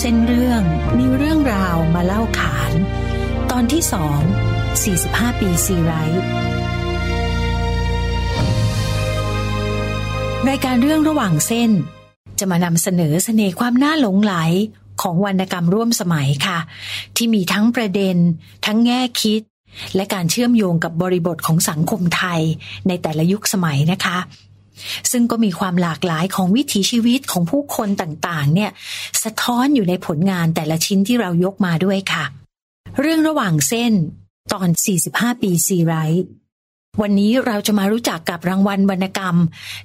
เส้นเรื่องมีเรื่องราวมาเล่าขาน ตอนที่สอง45 ปีซีไรต์รายการเรื่องระหว่างเส้น จะมานำเสนอเสน่ห์ความน่าหลงไหลของวรรณกรรมร่วมสมัยค่ะ ที่มีทั้งประเด็น ทั้งแง่คิด และการเชื่อมโยงกับบริบทของสังคมไทยในแต่ละยุคสมัยนะคะ ซึ่งก็มีความหลากหลายของวิถีชีวิตของผู้คนต่างๆ เนี่ย สะท้อนอยู่ในผลงานแต่ละชิ้นที่เรายกมาด้วยค่ะ เรื่องระหว่างเส้นตอน 45 ปีซีไรต์วันนี้เราจะมารู้จักกับรางวัลวรรณกรรม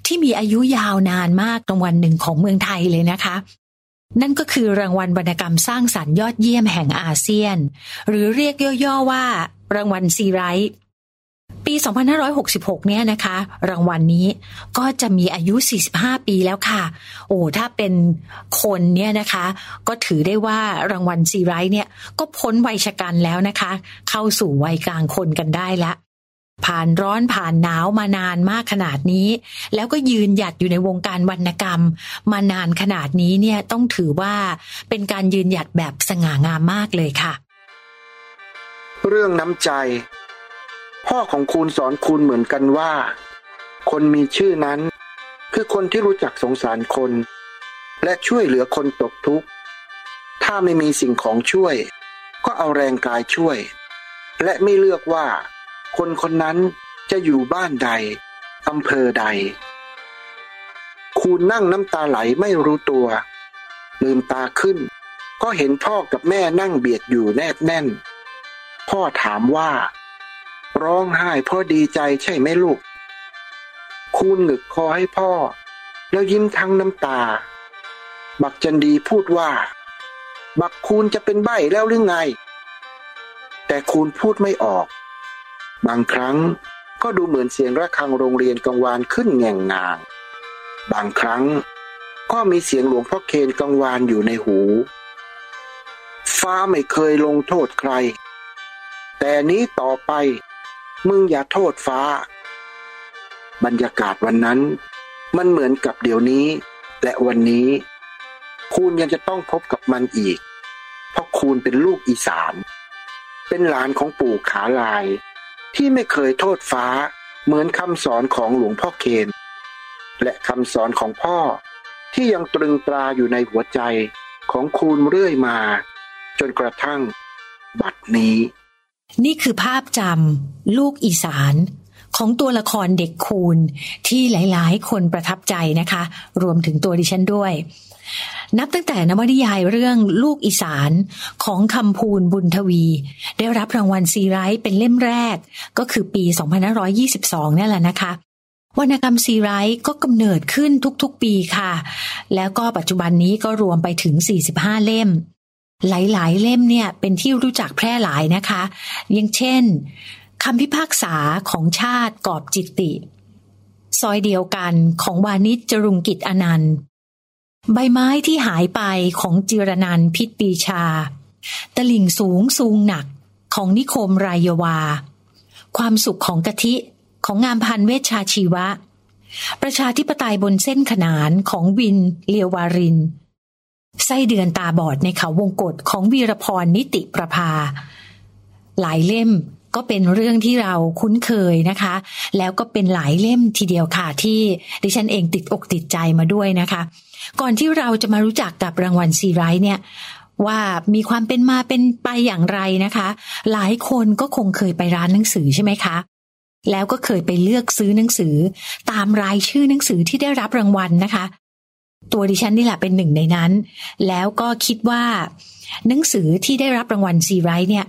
ที่มีอายุยาวนานมากรางวัลหนึ่งของเมืองไทยเลยนะคะ นั่นก็คือรางวัลวรรณกรรมสร้างสรรค์ยอดเยี่ยมแห่งอาเซียน หรือเรียกย่อๆว่า รางวัลซีไรต์ ปี 2566 เนี่ยนะคะ รางวัลนนี้ก็จะมีอายุ 45 ปีแล้วค่ะ โอ้ถ้าเป็นคนเนี่ยนะคะ ก็ถือได้ว่ารางวัลซีไรต์เนี่ยก็พ้นวัยชกันแล้วนะคะ เข้าสู่วัยกลางคนกันได้ละผ่านร้อนผ่านหนาวมานานมากขนาดนี้ แล้วก็ยืนหยัดอยู่ในวงการวรรณกรรม มานานขนาดนี้เนี่ยต้องถือว่าเป็นการยืนหยัดแบบสง่างามมากเลยค่ะ เรื่องน้ำใจ พ่อของคุณสอนคุณเหมือนกันว่า คนมีชื่อนั้น คือคนที่รู้จักสงสารคน และช่วยเหลือคนตกทุกข์ ถ้าไม่มีสิ่งของช่วย ก็เอาแรงกายช่วย และไม่เลือกว่า คนคนนั้นจะอยู่บ้านใดอำเภอใดคุณนั่งน้ำตาไหลไม่รู้ตัว ลืมตาขึ้น ก็เห็นพ่อกับแม่นั่งเบียดอยู่แนบแน่น พ่อถามว่า ร้องไห้เพ่อดีใจใช่ไหมลูก คูณหนึกคอให้พ่อ แล้วยิ้มทั้งน้ำตา บักจันดีพูดว่า บักคูณจะเป็นใบ้แล้วหรือไง แต่คูณพูดไม่ออก บางครั้งก็ดูเหมือนเสียงระฆังโรงเรียนกังวานขึ้นแง่งงาง บางครั้งก็มีเสียงหลวงพ่อเคนกังวานอยู่ในหู ฟ้าไม่เคยลงโทษใคร แต่นี้ต่อไป มึงอย่าโทษฟ้า บรรยากาศวันนั้น มันเหมือนกับเดี๋ยวนี้ และวันนี้ คุณยังจะต้องพบกับมันอีก เพราะคุณเป็นลูกอีสาน เป็นหลานของปู่ขาลาย ที่ไม่เคยโทษฟ้า เหมือนคำสอนของหลวงพ่อเคน และคำสอนของพ่อที่ยังตรึงตราอยู่ในหัวใจของคุณเรื่อยมา จนกระทั่ง บัดนี้ นี่คือภาพจำลูกอีสานของตัวละครเด็กคูณที่หลาย ๆ คนประทับใจนะคะ รวมถึงตัวดิฉันด้วย นับตั้งแต่นวนิยายเรื่องลูกอีสานของคำพูนบุญทวี ได้รับรางวัลซีไรต์เป็นเล่มแรก ก็คือปี 2522นี่แหละนะคะวรรณกรรมซีไรต์ก็กำเนิดขึ้นทุกๆปีค่ะ แล้วก็ปัจจุบันนี้ก็รวมไปถึง 45 เล่ม หลายๆ เล่มเนี่ยเป็นที่รู้จักแพร่หลายนะคะ อย่างเช่นคำพิพากษาของชาติกอบจิตติ ซอยเดียวกันของวานิชจรุงกิจอนันต์ ใบไม้ที่หายไปของจิรนันพิษปีชา ตลิ่งสูงสูงหนักของนิคมรายยวา ความสุขของกะทิของงามพันเวชชาชีวะ ประชาธิปไตยบนเส้นขนานของวินเลียววาริน ไส้เดือนตาบอดในเขาวงกฏของวีรพรนิติประภา หลายเล่มก็เป็นเรื่องที่เราคุ้นเคยนะคะ แล้วก็เป็นหลายเล่มทีเดียวค่ะ ที่ดิฉันเองติดอกติดใจมาด้วยนะคะ ก่อนที่เราจะมารู้จักกับรางวัลซีไรต์เนี่ยว่ามีความเป็นมาเป็นไปอย่างไรนะคะ หลายคนก็คงเคยไปร้านหนังสือใช่ไหมคะ แล้วก็เคยไปเลือกซื้อหนังสือ ตามรายชื่อหนังสือที่ได้รับรางวัลนะคะ ตัวดิฉันนี่แหละเป็นหนึ่งในนั้น แล้วก็คิดว่า หนังสือที่ได้รับรางวัลซีไรต์เนี่ย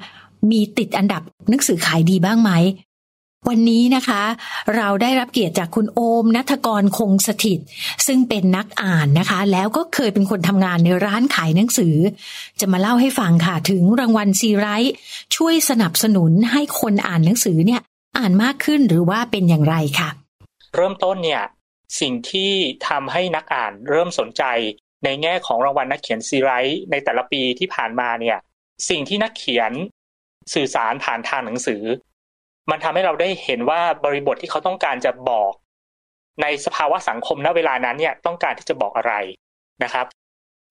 มีติดอันดับหนังสือขายดีบ้างไหม วันนี้นะคะ เราได้รับเกียรติจากคุณโอมนัทกรคงสถิต ซึ่งเป็นนักอ่านนะคะ แล้วก็เคยเป็นคนทำงานในร้านขายหนังสือ จะมาเล่าให้ฟังค่ะถึงรางวัลซีไรต์ช่วยสนับสนุนให้คนอ่านหนังสือเนี่ย อ่านมากขึ้นหรือว่าเป็นอย่างไรค่ะ เริ่มต้นเนี่ย สิ่งที่ทำให้นักอ่านเริ่มสนใจ ในแง่ของรางวัลนักเขียนซีไรต์ในแต่ละปีที่ผ่านมาเนี่ย สิ่งที่นักเขียนสื่อสารผ่านทางหนังสือ มันทำให้เราได้เห็นว่าบริบทที่เขาต้องการจะบอก ในสภาวะสังคมณเวลานั้นเนี่ยต้องการที่จะบอกอะไรนะครับ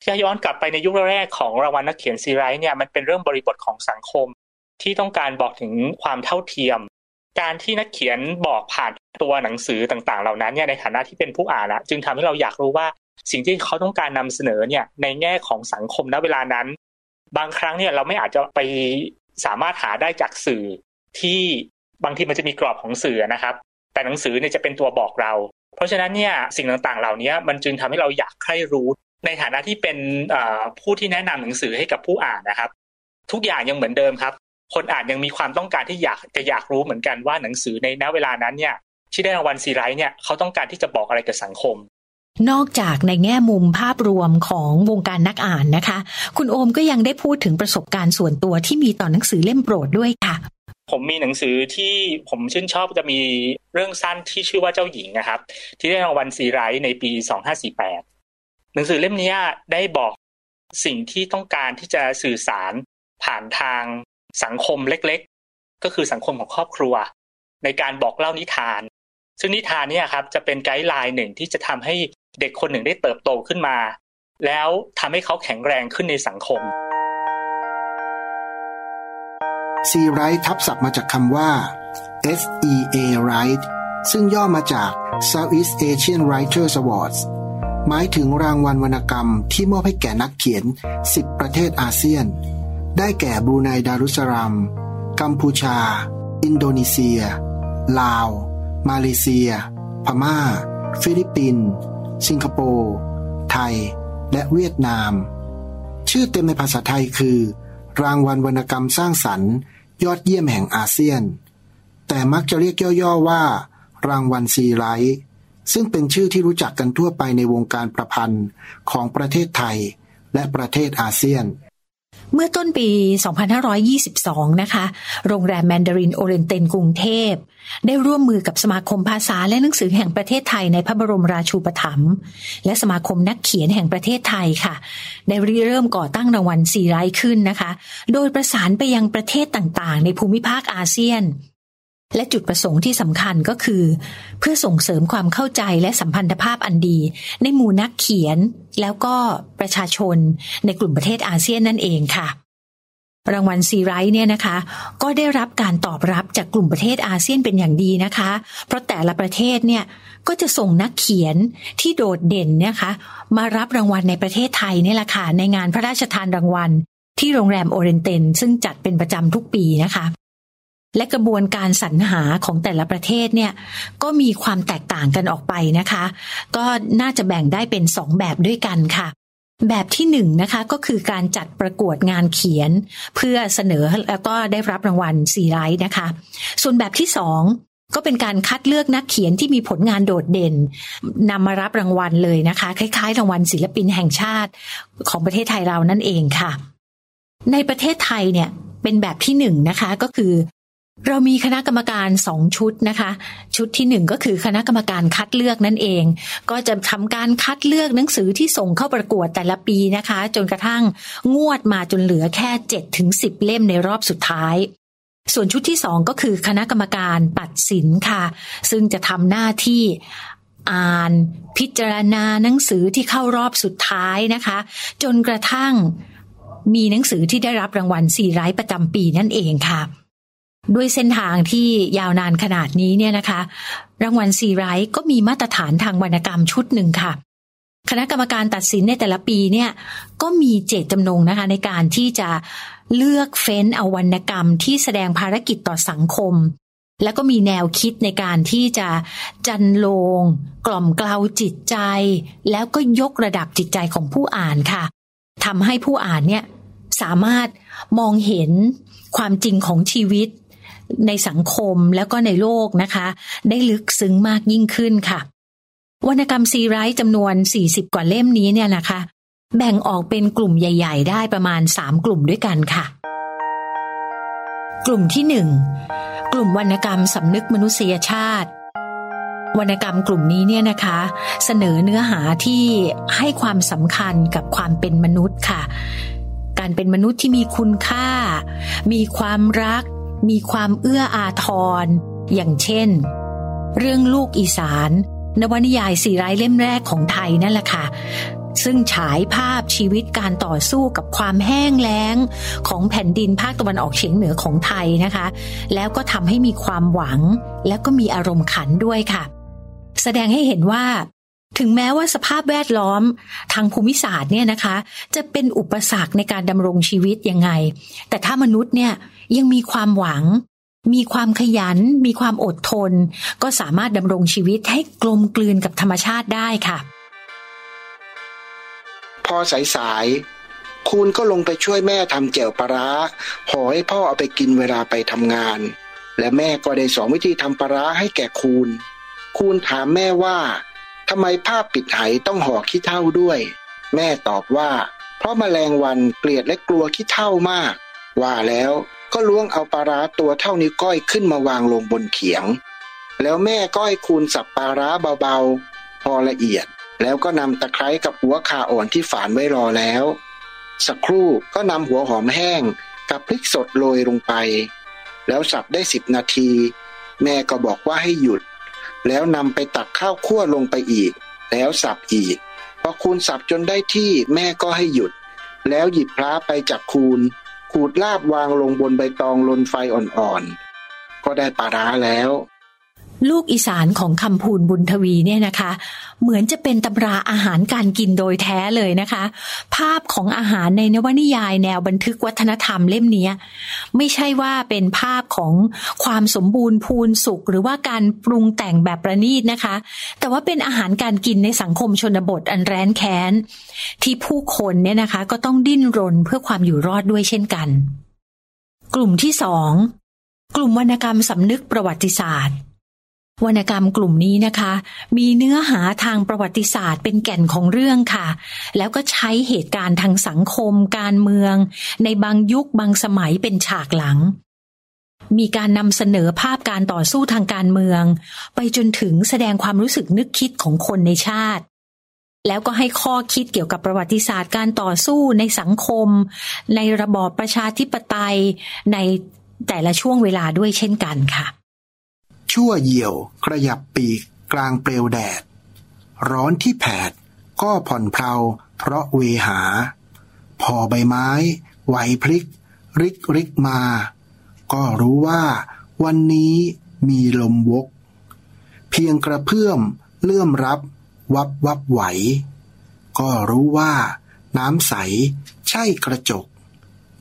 ถ้าย้อนกลับไปในยุคแรกของรางวัลนักเขียนซีไรต์เนี่ยมันเป็นเรื่องบริบทของสังคมที่ต้องการบอกถึงความเท่าเทียม การที่นักเขียนบอกผ่านตัวหนังสือต่างๆ เหล่านั้นเนี่ยในฐานะที่เป็นผู้อ่านนะจึงทำให้เราอยากรู้ว่าสิ่งที่เขาต้องการนำเสนอเนี่ยในแง่ของสังคมณเวลานั้น บางครั้งเนี่ยเราไม่อาจจะไปสามารถหาได้จากสื่อที่บางทีมันจะมีกรอบของสื่อนะครับ แต่หนังสือเนี่ยจะเป็นตัวบอกเรา เพราะฉะนั้นเนี่ยสิ่งต่างๆ เหล่านี้มันจึงทำให้เราอยากใคร่รู้ ในฐานะที่เป็นผู้ที่แนะนำหนังสือให้กับผู้อ่านนะครับ ทุกอย่างยังเหมือนเดิมครับ คนอ่านยังมีความต้องการที่อยากจะอยากรู้เหมือนกันว่าหนังสือในณเวลานั้นเนี่ย ที่ได้รางวัลซีไรต์เนี่ยเขาต้องการที่จะบอกอะไรกับสังคมนอกจากในแง่มุมภาพรวมของวงการนักอ่านนะคะ คุณโอมก็ยังได้พูดถึงประสบการณ์ส่วนตัวที่มีต่อหนังสือเล่มโปรดด้วยค่ะ ผมมีหนังสือที่ผมชื่นชอบจะมีเรื่องสั้นที่ชื่อว่าเจ้าหญิงนะครับ ที่ได้รางวัลซีไรต์ในปี 2548 หนังสือเล่มนี้ได้บอกสิ่งที่ต้องการที่จะสื่อสารผ่านทาง สังคมเล็กๆ ก็คือสังคมของครอบครัว ในการบอกเล่านิทาน ซึ่งนิทานเนี่ยครับจะเป็นไกด์ไลน์หนึ่งที่จะทำให้เด็กคนหนึ่งได้เติบโตขึ้นมา แล้วทำให้เขาแข็งแรงขึ้นในสังคมซีไรท์ทับศัพท์มาจากคำว่า S E A Right ซึ่งย่อมาจาก Southeast Asian Writers Awards หมายถึงรางวัลวรรณกรรมที่มอบให้แก่นักเขียน 10 ประเทศอาเซียน ได้แก่บรูไนดารุสซาลาม กัมพูชา อินโดนีเซีย ลาว มาเลเซีย พม่า ฟิลิปปินส์สิงคโปร์ ไทย และเวียดนาม ชื่อเต็มในภาษาไทยคือ รางวัลวรรณกรรมสร้างสรรค์ยอดเยี่ยมแห่งอาเซียน แต่มักจะเรียกย่อๆว่า รางวัลซีไรต์ซึ่งเป็นชื่อที่รู้จักกันทั่วไปในวงการประพันธ์ของประเทศไทยและประเทศอาเซียน เมื่อต้นปี 2522 นะคะ โรงแรมแมนดารินโอเรนเตนกรุงเทพ ได้ร่วมมือกับสมาคมภาษาและหนังสือแห่งประเทศไทยในพระบรมราชูปถัมภ์และสมาคมนักเขียนแห่งประเทศไทยค่ะ ได้ริเริ่มก่อตั้งรางวัลซีไรขึ้นนะคะ โดยประสานไปยังประเทศต่างๆ ในภูมิภาคอาเซียน และจุดประสงค์ที่สำคัญก็คือ เพื่อส่งเสริมความเข้าใจและสัมพันธภาพอันดี ในหมู่นักเขียน แล้วก็ประชาชนในกลุ่มประเทศอาเซียนนั่นเองค่ะ รางวัลซีไรท์เนี่ยนะคะ ก็ได้รับการตอบรับจากกลุ่มประเทศอาเซียนเป็นอย่างดีนะคะ เพราะแต่ละประเทศเนี่ยก็จะส่งนักเขียนที่โดดเด่นนะคะ มารับรางวัลในประเทศไทยนี่แหละค่ะในงานพระราชทานรางวัล ที่โรงแรมโอเรนเตนซึ่งจัดเป็นประจำทุกปีนะคะ และกระบวนการสรรหาของแต่ละประเทศเนี่ยก็มีความแตกต่างกันออกไปนะคะ ก็น่าจะแบ่งได้เป็นสองแบบด้วยกันค่ะ แบบที่หนึ่งนะคะก็คือการจัดประกวดงานเขียน เพื่อเสนอแล้วก็ได้รับรางวัลซีไรท์นะคะ ส่วนแบบที่สองก็เป็นการคัดเลือกนักเขียนที่มีผลงานโดดเด่นนำมารับรางวัลเลยนะคะ คล้ายๆ รางวัลศิลปินแห่งชาติของประเทศไทยเรานั่นเองค่ะ ในประเทศไทยเนี่ยเป็นแบบที่หนึ่งนะคะก็คือ เรามีคณะกรรมการสองชุดนะคะ ชุดที่หนึ่งก็คือคณะกรรมการคัดเลือกนั่นเอง ก็จะทำการคัดเลือกหนังสือที่ส่งเข้าประกวดแต่ละปีนะคะ จนกระทั่งงวดมาจนเหลือแค่เจ็ดถึงสิบเล่มในรอบสุดท้าย ส่วนชุดที่สองก็คือคณะกรรมการตัดสินค่ะ ซึ่งจะทำหน้าที่อ่านพิจารณาหนังสือที่เข้ารอบสุดท้ายนะคะ จนกระทั่งมีหนังสือที่ได้รับรางวัลสี่ร้ายประจำปีนั่นเองค่ะ ด้วยเส้นทางที่ยาวนานขนาดนี้เนี่ยนะคะ รางวัลซีไรท์ก็มีมาตรฐานทางวรรณกรรมชุดหนึ่งค่ะ คณะกรรมการตัดสินในแต่ละปีเนี่ยก็มีเจตจำนงนะคะในการที่จะเลือกเฟ้นเอาวรรณกรรมที่แสดงภารกิจต่อสังคม แล้วก็มีแนวคิดในการที่จะจันโลง กล่อมเกลาจิตใจ แล้วก็ยกระดับจิตใจของผู้อ่านค่ะทำให้ผู้อ่านเนี่ยสามารถมองเห็นความจริงของชีวิต ในสังคมแล้วก็ในโลกนะคะ ได้ลึกซึ้งมากยิ่งขึ้นค่ะ วรรณกรรมซีไรต์จำนวน 40 กว่าเล่มนี้เนี่ยนะคะ แบ่งออกเป็นกลุ่มใหญ่ ๆ ได้ประมาณ 3 กลุ่มด้วยกันค่ะ กลุ่มที่หนึ่งกลุ่มวรรณกรรมสำนึกมนุษยชาติวรรณกรรมกลุ่มนี้เนี่ยนะคะ เสนอเนื้อหาที่ให้ความสำคัญกับความเป็นมนุษย์ค่ะ การเป็นมนุษย์ที่มีคุณค่า มีความรัก มีความเอื้ออาทร อย่างเช่น เรื่องลูกอีสาน นวนิยายสีร้ายเล่มแรกของไทยนั่นแหละค่ะ ซึ่งฉายภาพชีวิตการต่อสู้กับความแห้งแล้ง ของแผ่นดินภาคตะวันออกเฉียงเหนือของไทยนะคะ แล้วก็ทำให้มีความหวัง แล้วก็มีอารมณ์ขันด้วยค่ะ แสดงให้เห็นว่าถึงแม้ว่าสภาพแวดล้อมทางภูมิศาสตร์เนี่ยนะคะ จะเป็นอุปสรรคในการดำรงชีวิตยังไง แต่ถ้ามนุษย์เนี่ย ยังมีความหวัง มีความขยัน มีความอดทน ก็สามารถดำรงชีวิตให้กลมกลืนกับธรรมชาติได้ค่ะ พอสายๆคูณก็ลงไปช่วยแม่ทำแจ่วปลาห่อให้พ่อเอาไปกินเวลาไปทำงาน และแม่ก็ได้สอนวิธีทำปลาให้แก่คูณ คูณถามแม่ว่าทำไมผ้าปิดไหต้องห่อขี้เท่าด้วย แม่ตอบว่า เพราะมแมลงวันเกลียดและกลัวขี้เท่ามาก ว่าแล้ว ก็ล้วงเอาปลาร้าตัวเท่านิ้วก้อยขึ้นมาวางลงบนเขียง แล้วแม่ก้อยคูณสับปลาร้าเบาๆ พอละเอียด แล้วก็นำตะไคร้กับหัวขาอ่อนที่ฝานไว้รอแล้ว สักครู่ก็นำหัวหอมแห้งกับพริกสดโรยลงไป แล้วสับได้สิบนาที แม่ก็บอกว่าให้หยุด แล้วนำไปตักข้าวคั่วลงไปอีก แล้วสับอีกพอคูณสับจนได้ที่แม่ก็ให้หยุด แล้วหยิบพระไปจากคูณ ขูดลาบวางลงบนใบตองลนไฟอ่อนๆ ก็ได้ปลาร้าแล้ว ลูกอีสานของคำพูนบุญทวีเนี่ยนะคะ เหมือนจะเป็นตำราอาหารการกินโดยแท้เลยนะคะ ภาพของอาหารในนวนิยายแนวบันทึกวัฒนธรรมเล่มนี้ไม่ใช่ว่าเป็นภาพของความสมบูรณ์พูนสุข หรือว่าการปรุงแต่งแบบประณีตนะคะ แต่ว่าเป็นอาหารการกินในสังคมชนบทอันแร้นแค้น ที่ผู้คนเนี่ยนะคะก็ต้องดิ้นรนเพื่อความอยู่รอดด้วยเช่นกัน กลุ่มที่สองกลุ่มวรรณกรรมสำนึกประวัติศาสตร์ วรรณกรรมกลุ่มนี้นะคะ มีเนื้อหาทางประวัติศาสตร์เป็นแก่นของเรื่องค่ะ แล้วก็ใช้เหตุการณ์ทางสังคม การเมือง ในบางยุคบางสมัยเป็นฉากหลัง มีการนำเสนอภาพการต่อสู้ทางการเมือง ไปจนถึงแสดงความรู้สึกนึกคิดของคนในชาติ แล้วก็ให้ข้อคิดเกี่ยวกับประวัติศาสตร์การต่อสู้ในสังคม ในระบอบประชาธิปไตยในแต่ละช่วงเวลาด้วยเช่นกันค่ะ ชั่วเหี่ยวกระยับปีกกลางเปลวแดด ร้อนที่แผดก็ผ่อนเพลาเพราะเวหา พอใบไม้ ไหวพลิก ริกริกมา ก็รู้ว่าวันนี้มีลมวก เพียงกระเพื่อมเลื่อมรับ วับวับไหว ก็รู้ว่าน้ำใสใช่กระจก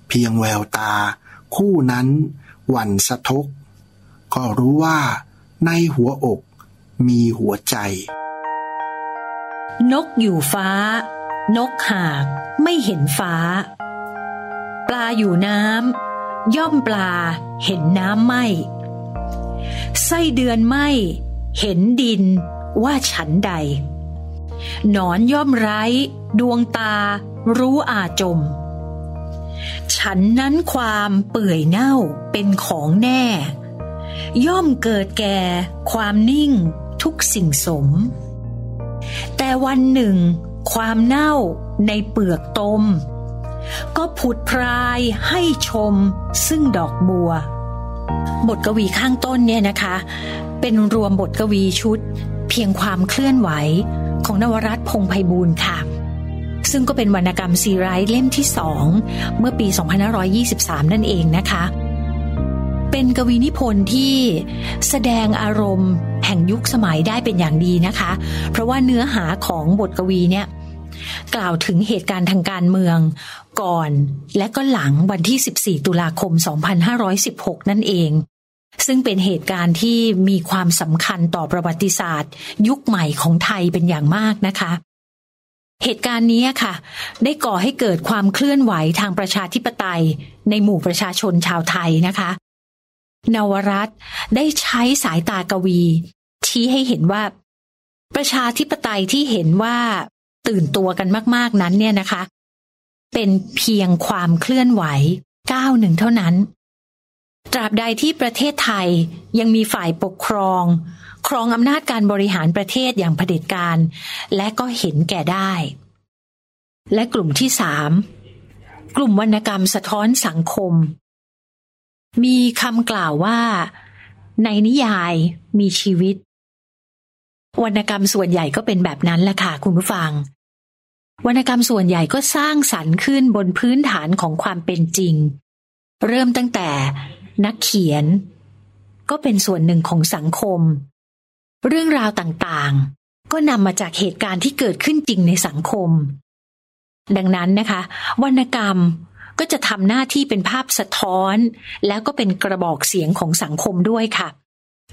เพียงแววตาคู่นั้น หวั่นสะทก ก็รู้ว่าในหัวอกมีหัวใจ นกอยู่ฟ้า นกหากไม่เห็นฟ้า ปลาอยู่น้ำย่อมปลาเห็นน้ำไม่ ไส้เดือนไม่ เห็นดินว่าฉันใด หนอนย่อมไร้ ดวงตารู้อาจม ฉันนั้นความเปื่อยเน่าเป็นของแน่ ย่อมเกิดแก่ความนิ่งทุกสิ่งสม แต่วันหนึ่ง ความเน่าในเปลือกตม ก็ผุดพรายให้ชมซึ่งดอกบัว บทกวีข้างต้นเนี่ยนะคะ เป็นรวมบทกวีชุด เพียงความเคลื่อนไหวของนวรัตพงไพบูลค่ะซึ่งก็เป็นวรรณกรรมซีไรต์เล่มที่สองเมื่อปี 2523 นั่นเองนะคะ เป็นกวีนิพนธ์ที่แสดงอารมณ์แห่งยุคสมัยได้เป็นอย่างดีนะคะ เพราะว่าเนื้อหาของบทกวีเนี่ยกล่าวถึงเหตุการณ์ทางการเมืองก่อนและก็หลังวันที่ 14 ตุลาคม 2516 นั่นเอง ซึ่งเป็นเหตุการณ์ที่มีความสำคัญต่อประวัติศาสตร์ ยุคใหม่ของไทยเป็นอย่างมากนะคะ เหตุการณ์นี้ค่ะ ได้ก่อให้เกิดความเคลื่อนไหวทางประชาธิปไตย ในหมู่ประชาชนชาวไทยนะคะ นวรัตได้ใช้สายตากวี ชี้ให้เห็นว่า ประชาธิปไตยที่เห็นว่าตื่นตัวกันมาก ๆนั้นเนี่ยนะคะ เป็นเพียงความเคลื่อนไหวก้าวหนึ่งเท่านั้น ตราบใดที่ประเทศไทยยังมีฝ่ายปกครอง ครองอำนาจการบริหารประเทศอย่างเผด็จการ และก็เห็นแก่ได้ และกลุ่มที่สามกลุ่มวรรณกรรมสะท้อนสังคม มีคำกล่าวว่า ในนิยายมีชีวิต วรรณกรรมส่วนใหญ่ก็เป็นแบบนั้นแหละค่ะคุณผู้ฟัง วรรณกรรมส่วนใหญ่ก็สร้างสรรค์ขึ้นบนพื้นฐานของความเป็นจริง เริ่มตั้งแต่นักเขียน ก็เป็นส่วนหนึ่งของสังคม เรื่องราวต่างๆ ก็นำมาจากเหตุการณ์ที่เกิดขึ้นจริงในสังคม ดังนั้นนะคะ วรรณกรรม ก็จะทำหน้าที่เป็นภาพสะท้อน แล้วก็เป็นกระบอกเสียงของสังคมด้วยค่ะ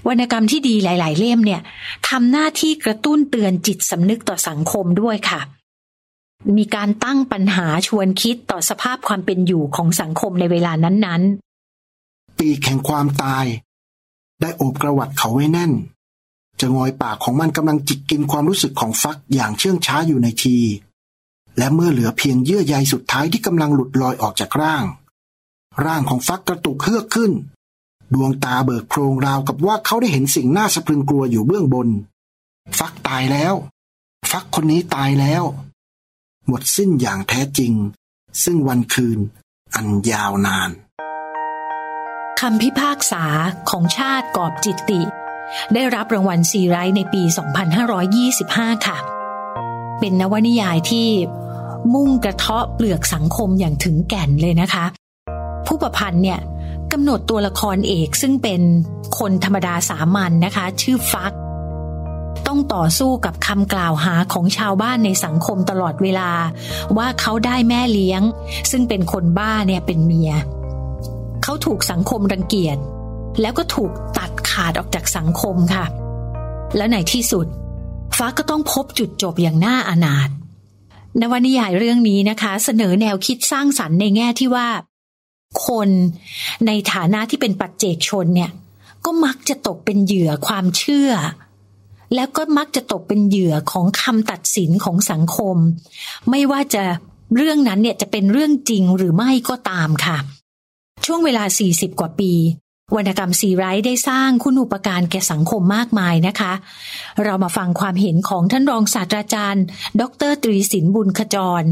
วรรณกรรมที่ดีหลาย ๆ เล่มเนี่ยทำหน้าที่กระตุ้นเตือนจิตสำนึกต่อสังคมด้วยค่ะ มีการตั้งปัญหาชวนคิดต่อสภาพความเป็นอยู่ของสังคมในเวลานั้น ๆ ปีแห่งความตาย ได้โอบกระวัดเขาไว้แน่น จะงอยปากของมันกำลังจิกกินความรู้สึกของฟักอย่างเชื่องช้าอยู่ในที และเมื่อเหลือเพียงเยื่อใยสุดท้ายที่กำลังหลุดลอยออกจากร่าง ร่างของฟักกระตุกเฮือกขึ้น ดวงตาเบิกโพรงราวกับว่าเขาได้เห็นสิ่งน่าสะพรึงกลัวอยู่เบื้องบน ฟักตายแล้ว ฟักคนนี้ตายแล้ว หมดสิ้นอย่างแท้จริง ซึ่งวันคืน อันยาวนานคำพิพากษาของชาติกอบจิตติ ได้รับรางวัลซีไรต์ในปี 2525 ค่ะ เป็นนวนิยายที่ มุ่งกระเทาะเปลือกสังคมอย่างถึงแก่นเลยนะคะ ผู้ประพันธ์เนี่ยกำหนดตัวละครเอกซึ่งเป็นคนธรรมดาสามัญนนะคะ ชื่อฟัก ต้องต่อสู้กับคำกล่าวหาของชาวบ้านในสังคมตลอดเวลา ว่าเขาได้แม่เลี้ยง ซึ่งเป็นคนบ้าเนี่ยเป็นเมีย เขาถูกสังคมรังเกียจ แล้วก็ถูกตัดขาดออกจากสังคมค่ะ และในที่สุด ฟ้าก็ต้องพบจุดจบอย่างน่าอนาถ นวนิยายเรื่องนี้นะคะ เสนอแนวคิดสร้างสรรค์ในแง่ที่ว่า คนในฐานะที่เป็นปัจเจกชนเนี่ย ก็มักจะตกเป็นเหยื่อความเชื่อ แล้วก็มักจะตกเป็นเหยื่อของคำตัดสินของสังคม ไม่ว่าจะเรื่องนั้นเนี่ยจะเป็นเรื่องจริงหรือไม่ก็ตามค่ะ ช่วงเวลา 40 กว่าปี วรรณกรรมซีไรต์ได้สร้างคุณูปการแก่สังคมมากมายนะคะ เรามาฟังความเห็นของท่านรองศาสตราจารย์ ดร.ตรีศิลป์ บุญขจร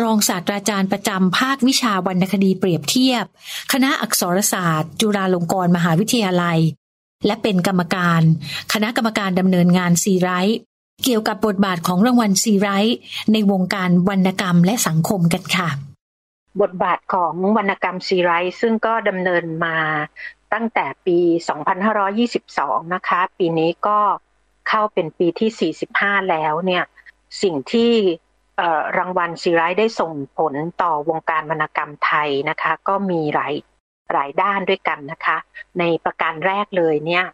รองศาสตราจารย์ประจำภาควิชาวรรณคดีเปรียบเทียบ คณะอักษรศาสตร์ จุฬาลงกรณ์มหาวิทยาลัย และเป็นกรรมการ คณะกรรมการดำเนินงานซีไรต์เกี่ยวกับบทบาทของรางวัลซีไรต์ในวงการวรรณกรรมและสังคมกันค่ะ บทบาทของวรรณกรรมซีไรต์ซึ่งก็ดำเนินมา ตั้งแต่ปี 2522 นะคะ ปีนี้ก็เข้าเป็นปีที่ 45 แล้วเนี่ยสิ่งที่รางวัลซีไรต์ได้ส่งผลต่อวงการวรรณกรรมไทยนะคะ ก็มีหลายหลายด้านด้วยกันนะคะ ในประการแรกเลยเนี่ย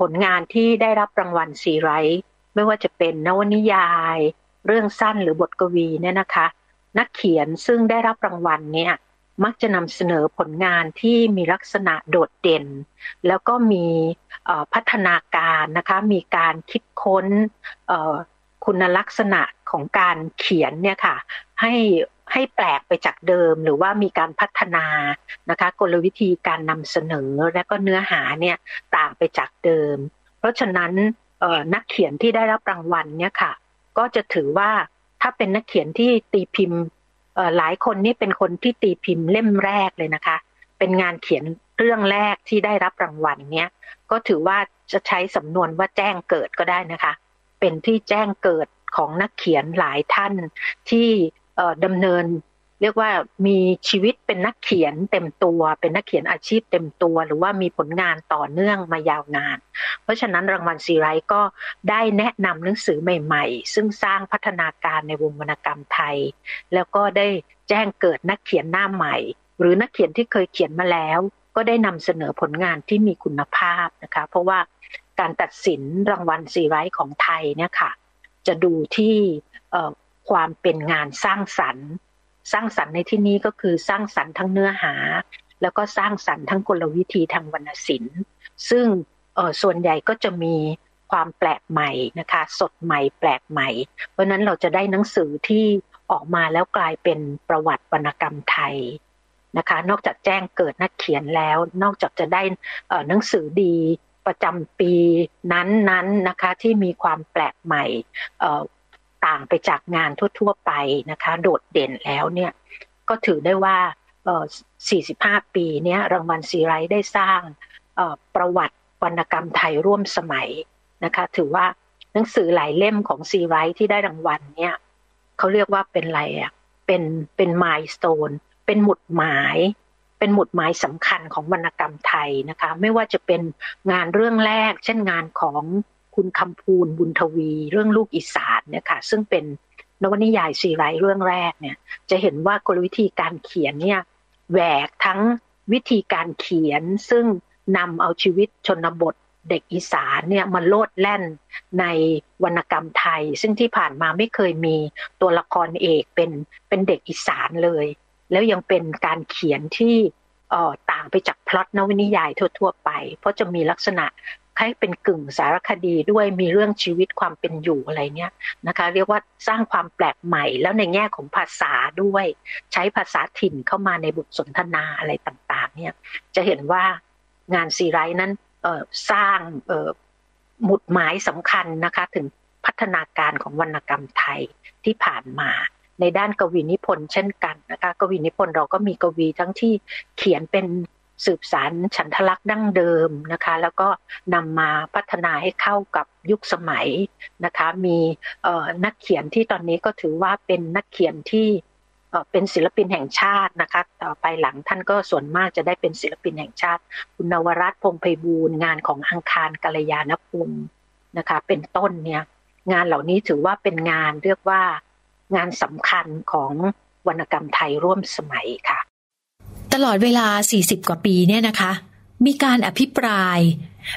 ผลงานที่ได้รับรางวัลซีไรต์ไม่ว่าจะเป็นนวนิยาย เรื่องสั้นหรือบทกวีเนี่ยนะคะ นักเขียนซึ่งได้รับรางวัลเนี่ย มักจะนำเสนอผลงานที่มีลักษณะโดดเด่น แล้วก็มีพัฒนาการนะคะมีการคิดค้นคุณลักษณะของการเขียนเนี่ยค่ะให้ให้แปลกไปจากเดิมหรือว่ามีการพัฒนานะคะกลวิธีการนำเสนอและก็เนื้อหาเนี่ยต่างไปจากเดิม เพราะฉะนั้นนักเขียนที่ได้รับรางวัลเนี่ยค่ะก็จะถือว่าถ้าเป็นนักเขียนที่ตีพิมพ์ หลายคนนี่เป็นคนที่ตีพิมพ์เล่มแรกเลยนะคะ เป็นงานเขียนเรื่องแรกที่ได้รับรางวัลเนี้ยก็ถือว่าจะใช้สำนวนว่าแจ้งเกิดก็ได้นะคะ เป็นที่แจ้งเกิดของนักเขียนหลายท่านที่ดำเนิน เรียกว่ามีชีวิตเป็นนักเขียนเต็มตัว เป็นนักเขียนอาชีพเต็มตัว หรือว่ามีผลงานต่อเนื่องมายาวนาน เพราะฉะนั้นรางวัลซีไรต์ก็ได้แนะนำหนังสือใหม่ๆ ซึ่งสร้างพัฒนาการในวงวรรณกรรมไทย แล้วก็ได้แจ้งเกิดนักเขียนหน้าใหม่ หรือนักเขียนที่เคยเขียนมาแล้ว ก็ได้นำเสนอผลงานที่มีคุณภาพนะคะ เพราะว่าการตัดสินรางวัลซีไรต์ของไทยเนี่ยค่ะจะดูที่ความเป็นงานสร้างสรรค์ สร้างสรรค์ในที่นี้ก็คือสร้างสรรค์ทั้งเนื้อหา แล้วก็สร้างสรรค์ทั้งกลวิธีทางวรรณศิลป์ ซึ่งส่วนใหญ่ก็จะมีความแปลกใหม่นะคะ สดใหม่แปลกใหม่ เพราะนั้นเราจะได้หนังสือที่ออกมาแล้วกลายเป็นประวัติวรรณกรรมไทยนะคะ นอกจากแจ้งเกิดนักเขียนแล้ว นอกจากจะได้หนังสือดีประจำปีนั้นๆนนนะคะที่มีความแปลกใหม่ ต่างไปจากงานทั่ว ๆ ไปนะคะ โดดเด่นแล้วเนี่ย ก็ถือได้ว่า 45 ปีนี้รางวัลซีไรต์ได้สร้างประวัติวรรณกรรมไทยร่วมสมัยนะคะ ถือว่าหนังสือหลายเล่มของซีไรต์ที่ได้รางวัลเนี่ยเขาเรียกว่าเป็นอะไรอะเป็นเป็นมายสเตนเป็นหมุดหมาย เป็นหมุดหมายสำคัญของวรรณกรรมไทยนะคะ ไม่ว่าจะเป็นงานเรื่องแรก เช่นงานของ คุณคำพูนบุญทวี เรื่องลูกอีสานเนี่ยค่ะ ซึ่งเป็นนวนิยายสีไรเรื่องแรกเนี่ย จะเห็นว่ากลวิธีการเขียนเนี่ยแหวกทั้งวิธีการเขียน ซึ่งนำเอาชีวิตชนบทเด็กอีสานเนี่ยมาโลดแล่นในวรรณกรรมไทย ซึ่งที่ผ่านมาไม่เคยมีตัวละครเอกเป็นเป็นเด็กอีสานเลย แล้วยังเป็นการเขียนที่ต่างไปจากพล็อตนวนิยายทั่ว ๆ ไป เพราะจะมีลักษณะ คล้ายเป็นกึ่งสารคดีด้วยมีเรื่องชีวิตความเป็นอยู่อะไรเนี้ยนะคะ เรียกว่าสร้างความแปลกใหม่ แล้วในแง่ของภาษาด้วย ใช้ภาษาถิ่นเข้ามาในบทสนทนาอะไรต่างๆ เนี่ย จะเห็นว่างานซีไรนั้นสร้างหมุดหมายสำคัญนะคะ ถึงพัฒนาการของวรรณกรรมไทยที่ผ่านมาในด้านกวีนิพนธ์เช่นกันนะคะกวีนิพนธ์เราก็มีกวีทั้งที่เขียนเป็น สืบสารฉันทลักษ์ดั้งเดิมนะคะ แล้วก็นำมาพัฒนาให้เข้ากับยุคสมัยนะคะ มีนักเขียนที่ตอนนี้ก็ถือว่าเป็นนักเขียนที่เป็นศิลปินแห่งชาตินะคะ ต่อไปหลังท่านก็ส่วนมากจะได้เป็นศิลปินแห่งชาติ คุณนวรัตน์พงไพบูลงานของอังคารกัลยาณพงศ์นะคะ เป็นต้นเนี่ยงานเหล่านี้ถือว่าเป็นงานเรียกว่างานสำคัญของวรรณกรรมไทยร่วมสมัยค่ะ ตลอดเวลา 40 กว่าปีเนี่ยนะคะ มีการอภิปราย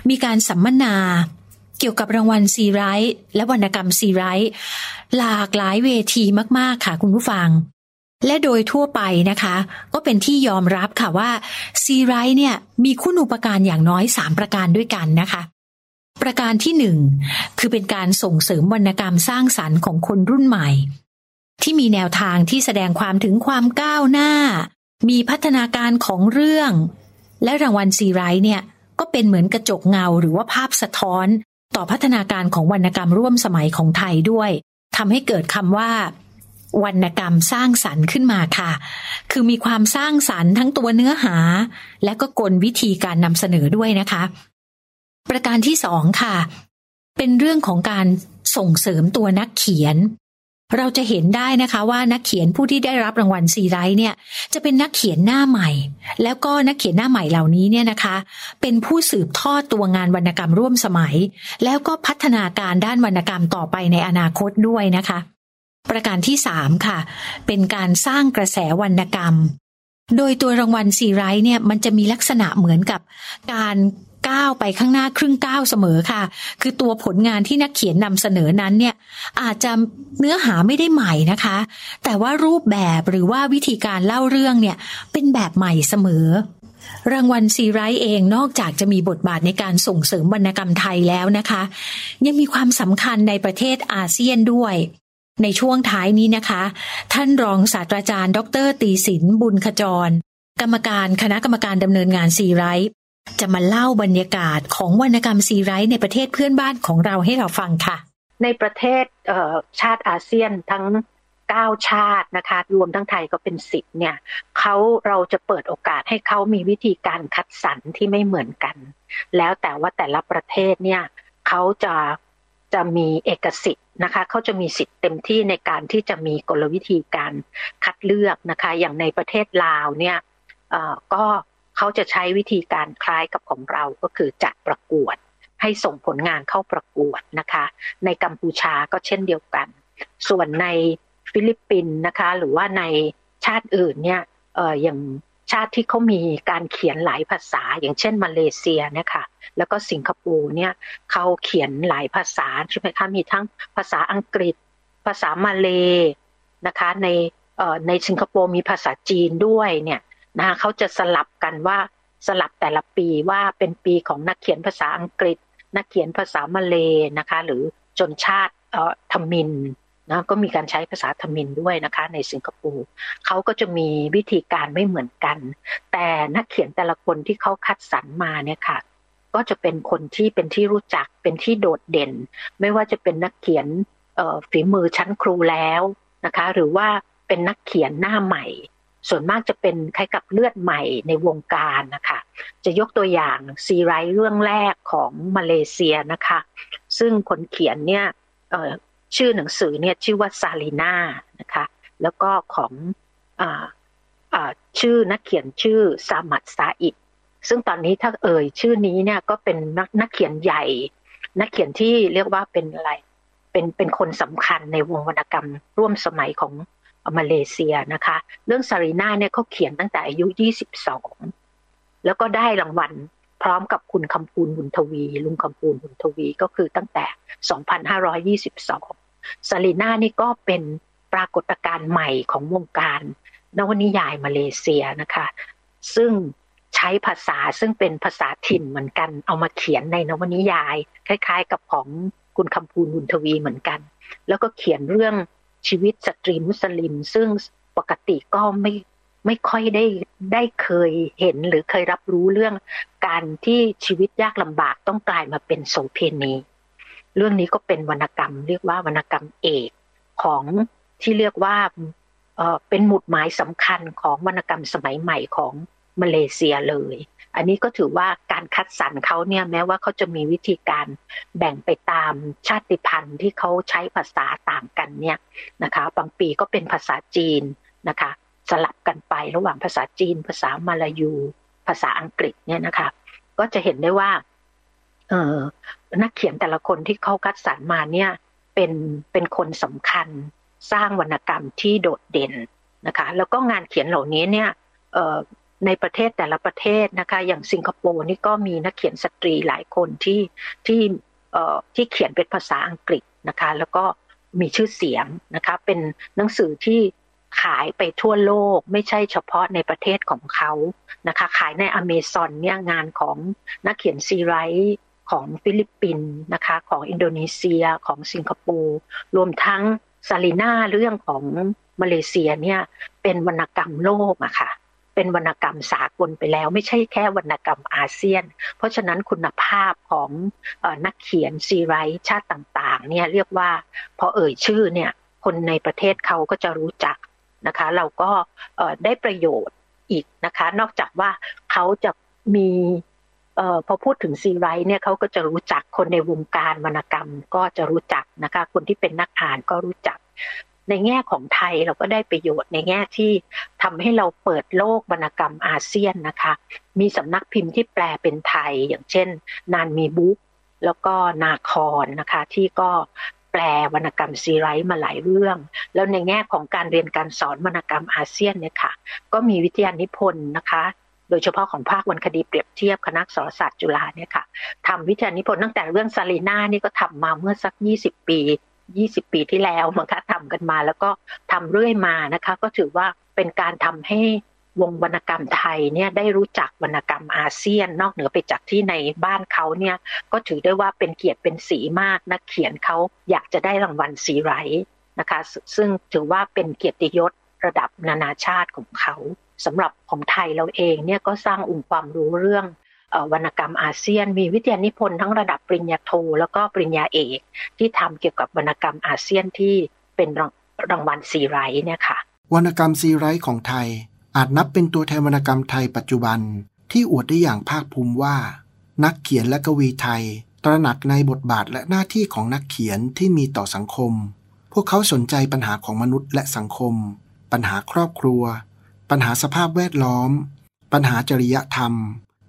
มีการสัมมนา เกี่ยวกับรางวัลซีไรท์และวรรณกรรมซีไรท์หลากหลายเวทีมาก ๆ ค่ะคุณผู้ฟัง และโดยทั่วไปนะคะ ก็เป็นที่ยอมรับค่ะว่าซีไรท์เนี่ยมีคุณอุปการอย่างน้อย 3 ประการด้วยกันนะคะ ประการที่หนึ่งคือเป็นการส่งเสริมวรรณกรรมสร้างสรรค์ของคนรุ่นใหม่ ที่มีแนวทางที่แสดงความถึงความก้าวหน้า มีพัฒนาการของเรื่อง และรางวัลซีไรท์เนี่ยก็เป็นเหมือนกระจกเงาหรือว่าภาพสะท้อน ต่อพัฒนาการของวรรณกรรมร่วมสมัยของไทยด้วยทำให้เกิดคำว่า วรรณกรรมสร้างสรรค์ขึ้นมาค่ะ คือมีความสร้างสรรค์ทั้งตัวเนื้อหา และก็กลวิธีการนำเสนอด้วยนะคะ ประการที่สองค่ะ เป็นเรื่องของการส่งเสริมตัวนักเขียน เราจะเห็นได้นะคะว่านักเขียนผู้ที่ได้รับรางวัลซีไรท์เนี่ย จะเป็นนักเขียนหน้าใหม่ แล้วก็นักเขียนหน้าใหม่เหล่านี้เนี่ยนะคะ เป็นผู้สืบทอดตัวงานวรรณกรรมร่วมสมัย แล้วก็พัฒนาการด้านวรรณกรรมต่อไปในอนาคตด้วยนะคะ ประการที่สามค่ะ เป็นการสร้างกระแสวรรณกรรม โดยตัวรางวัลซีไรท์เนี่ยมันจะมีลักษณะเหมือนกับการ ก้าวไปข้างหน้าครึ่งก้าวเสมอค่ะ คือตัวผลงานที่นักเขียนนำเสนอนั้นเนี่ยอาจจะเนื้อหาไม่ได้ใหม่นะคะ แต่ว่ารูปแบบหรือว่าวิธีการเล่าเรื่องเนี่ยเป็นแบบใหม่เสมอรางวัลซีไรท์เองนอกจากจะมีบทบาทในการส่งเสริมวรรณกรรมไทยแล้วนะคะ ยังมีความสำคัญในประเทศอาเซียนด้วย ในช่วงท้ายนี้นะคะ ท่านรองศาสตราจารย์ ดรตีสินบุญขจร กรรมการคณะกรรมการดำเนินงานซีไรท์ จะมาเล่าบรรยากาศของวรรณกรรมซีไรท์ในประเทศเพื่อนบ้านของเราให้เราฟังค่ะ ในประเทศชาติอาเซียนทั้งเก้าชาตินะคะรวมทั้งไทยก็เป็นสิบเนี่ยเขาเราจะเปิดโอกาสให้เขามีวิธีการคัดสรรที่ไม่เหมือนกัน แล้วแต่ว่าแต่ละประเทศเนี่ยเขาจะจะมีเอกสิทธิ์นะคะเขาจะมีสิทธิ์เต็มที่ในการที่จะมีกลวิธีการคัดเลือกนะคะ อย่างในประเทศลาวเนี่ยก็ เขาจะใช้วิธีการคล้ายกับของเราก็คือจัดประกวด ให้ส่งผลงานเข้าประกวดนะคะ ในกัมพูชาก็เช่นเดียวกัน ส่วนในฟิลิปปินส์นะคะ หรือว่าในชาติอื่นเนี่ยอย่างชาติที่เขามีการเขียนหลายภาษา อย่างเช่นมาเลเซียเนี่ยค่ะแล้วก็สิงคโปร์เนี่ยเขาเขียนหลายภาษาใช่ไหมคะมีทั้งภาษาอังกฤษ ภาษามาเลยนะคะในในสิงคโปร์มีภาษาจีนด้วยเนี่ย นะเขาจะสลับกันว่าสลับแต่ละปีว่าเป็นปีของนักเขียนภาษาอังกฤษ นักเขียนภาษามาเลยนะคะ หรือจนชาติทมินนะก็มีการใช้ภาษาทมินด้วยนะคะ ในสิงคโปร์เขาก็จะมีวิธีการไม่เหมือนกัน แต่นักเขียนแต่ละคนที่เขาคัดสรรมาเนี่ยค่ะ ก็จะเป็นคนที่เป็นที่รู้จักเป็นที่โดดเด่น ไม่ว่าจะเป็นนักเขียนฝีมือชั้นครูแล้วนะคะ หรือว่าเป็นนักเขียนหน้าใหม่ ส่วนมากจะเป็นคล้ายกับเลือดใหม่ในวงการนะคะ จะยกตัวอย่างซีไรส์เรื่องแรกของมาเลเซียนะคะ ซึ่งคนเขียนเนี่ยชื่อหนังสือเนี่ยชื่อว่าซาลีนานะคะ แล้วก็ของอชื่อนักเขียนชื่อซามัดซาอิดซึ่งตอนนี้ถ้าเอ่ยชื่อนี้เนี่ยก็เป็นนักนักเขียนใหญ่ นักเขียนที่เรียกว่าเป็นอะไรเป็นเป็นคนสำคัญในวงวรรณกรรมร่วมสมัยของ มาเลเซียนะคะ เรื่องซารีนาเนี่ยเขาเขียนตั้งแต่อายุ 22 แล้วก็ได้รางวัลพร้อมกับคุณคำปูลบุญทวี ลุงคำปูลบุญทวีก็คือตั้งแต่ 2522ซารีนานี่ก็เป็นปรากฏการณ์ใหม่ของวงการนวนิยายมาเลเซียนะคะ ซึ่งใช้ภาษาซึ่งเป็นภาษาถิ่นเหมือนกัน เอามาเขียนในนวนิยาย คล้าย ๆ กับของคุณคำพูนบุญทวีเหมือนกัน แล้วก็เขียนเรื่อง ชีวิตสตรีมุสลิม ซึ่งปกติก็ไม่ไม่ค่อยได้ได้เคยเห็นหรือเคยรับรู้เรื่องการที่ชีวิตยากลำบากต้องกลายมาเป็นโสเพณีเรื่องนี้ก็เป็นวรรณกรรม เรียกว่าวรรณกรรมเอกของที่เรียกว่าเป็นหมุดหมายสำคัญของวรรณกรรมสมัยใหม่ของมาเลเซียเลย อันนี้ก็ถือว่าการคัดสรรเขาเนี่ยแม้ว่าเขาจะมีวิธีการแบ่งไปตามชาติพันธุ์ที่เขาใช้ภาษาต่างกันเนี่ยนะคะ บางปีก็เป็นภาษาจีนนะคะ สลับกันไประหว่างภาษาจีน ภาษามาลายู ภาษาอังกฤษเนี่ยนะคะ ก็จะเห็นได้ว่าเออนักเขียนแต่ละคนที่เขาคัดสรรมาเนี่ยเป็นเป็นคนสำคัญสร้างวรรณกรรมที่โดดเด่นนะคะ แล้วก็งานเขียนเหล่านี้เนี่ย ในประเทศแต่ละประเทศนะคะ อย่างสิงคโปร์นี่ก็มีนักเขียนสตรีหลายคนที่ที่ที่เขียนเป็นภาษาอังกฤษนะคะ แล้วก็มีชื่อเสียงนะคะ เป็นหนังสือที่ขายไปทั่วโลกไม่ใช่เฉพาะในประเทศของเขานะคะ ขายในอเมซอนเนี่ยงานของนักเขียนซีไรต์ของฟิลิปปินส์นะคะ ของอินโดนีเซียของสิงคโปร์รวมทั้งซาลีน่าเรื่องของมาเลเซียเนี่ยเป็นวรรณกรรมโลกอะค่ะ เป็นวรรณกรรมสากลไปแล้ว ไม่ใช่แค่วรรณกรรมอาเซียน เพราะฉะนั้นคุณภาพของนักเขียนซีไรต์ชาติต่างๆเนี่ยเรียกว่าพอเอ่ยชื่อเนี่ยคนในประเทศเขาก็จะรู้จักนะคะ เราก็ได้ประโยชน์อีกนะคะ นอกจากว่าเขาจะมีออพอพูดถึงซีไรต์เนี่ยเขาก็จะรู้จักคนในวงการวรรณกรรมก็จะรู้จักนะคะ คนที่เป็นนักอ่านก็รู้จัก ในแง่ของไทยเราก็ได้ประโยชน์ในแง่ที่ทำให้เราเปิดโลกวรรณกรรมอาเซียนนะคะ มีสำนักพิมพ์ที่แปลเป็นไทย อย่างเช่น นานมีบุ๊กแล้วก็นาคอนนะคะ ที่ก็แปลวรรณกรรมซีไรต์มาหลายเรื่อง แล้วในแง่ของการเรียนการสอนวรรณกรรมอาเซียนเนี่ยค่ะ ก็มีวิทยานิพนธ์นะคะโดยเฉพาะของภาควรรณคดีเปรียบเทียบคณะสารศาสตร์จุฬาเนี่ยค่ะทำวิทยานิพนธ์ตั้งแต่เรื่องซาลีนานี่ก็ทำมาเมื่อสัก 20 ปี 20 ปีที่แล้วมันก็ทำกันมา แล้วก็ทำเรื่อยมานะคะ ก็ถือว่าเป็นการทำให้วงวรรณกรรมไทยเนี่ยได้รู้จักวรรณกรรมอาเซียน นอกเหนือไปจากที่ในบ้านเขาเนี่ยก็ถือได้ว่าเป็นเกียรติเป็นศรีมากนักเขียนเขาอยากจะได้รางวัลซีไรต์นะคะ ซึ่งถือว่าเป็นเกียรติยศระดับนานาชาติของเขาสำหรับของไทยเราเองเนี่ยก็สร้างองค์ความรู้เรื่อง วรรณกรรมอาเซียน มีวิทยานิพนธ์ทั้งระดับปริญญาโทแล้วก็ปริญญาเอก ที่ทำเกี่ยวกับวรรณกรรมอาเซียนที่เป็นรางวัลซีไรต์เนี่ยค่ะวรรณกรรมซีไรต์ของไทย อาจนับเป็นตัวแทนวรรณกรรมไทยปัจจุบัน ที่อวดได้อย่างภาคภูมิว่า นักเขียนและกวีไทย ตระหนักในบทบาทและหน้าที่ของนักเขียนที่มีต่อสังคม พวกเขาสนใจปัญหาของมนุษย์และสังคม ปัญหาครอบครัว ปัญหาสภาพแวดล้อม ปัญหาจริยธรรม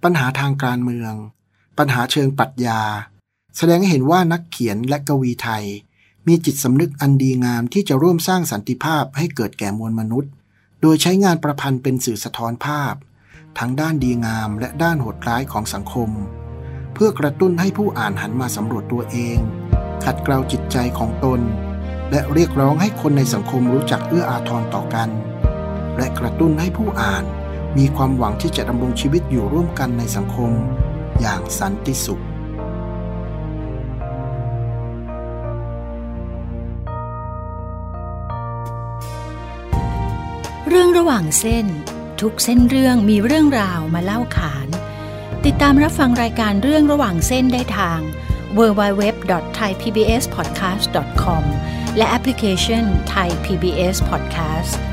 ปัญหาทางการเมือง ปัญหาเชิงปรัชญา แสดงให้เห็นว่านักเขียนและกวีไทย มีจิตสำนึกอันดีงามที่จะร่วมสร้างสันติภาพให้เกิดแก่มวลมนุษย์ โดยใช้งานประพันธ์เป็นสื่อสะท้อนภาพ ทั้งด้านดีงามและด้านโหดร้ายของสังคม เพื่อกระตุ้นให้ผู้อ่านหันมาสำรวจตัวเอง ขัดเกลาจิตใจของตน และเรียกร้องให้คนในสังคมรู้จักเอื้ออาทรต่อกัน และกระตุ้นให้ผู้อ่าน มีความหวังที่จะดำรงชีวิตอยู่ร่วมกันในสังคมอย่างสันติสุข เรื่องระหว่างเส้น ทุกเส้นเรื่องมีเรื่องราวมาเล่าขาน ติดตามรับฟังรายการเรื่องระหว่างเส้นได้ทาง www.thaipbspodcast.com และแอปพลิเคชัน Thai PBS Podcast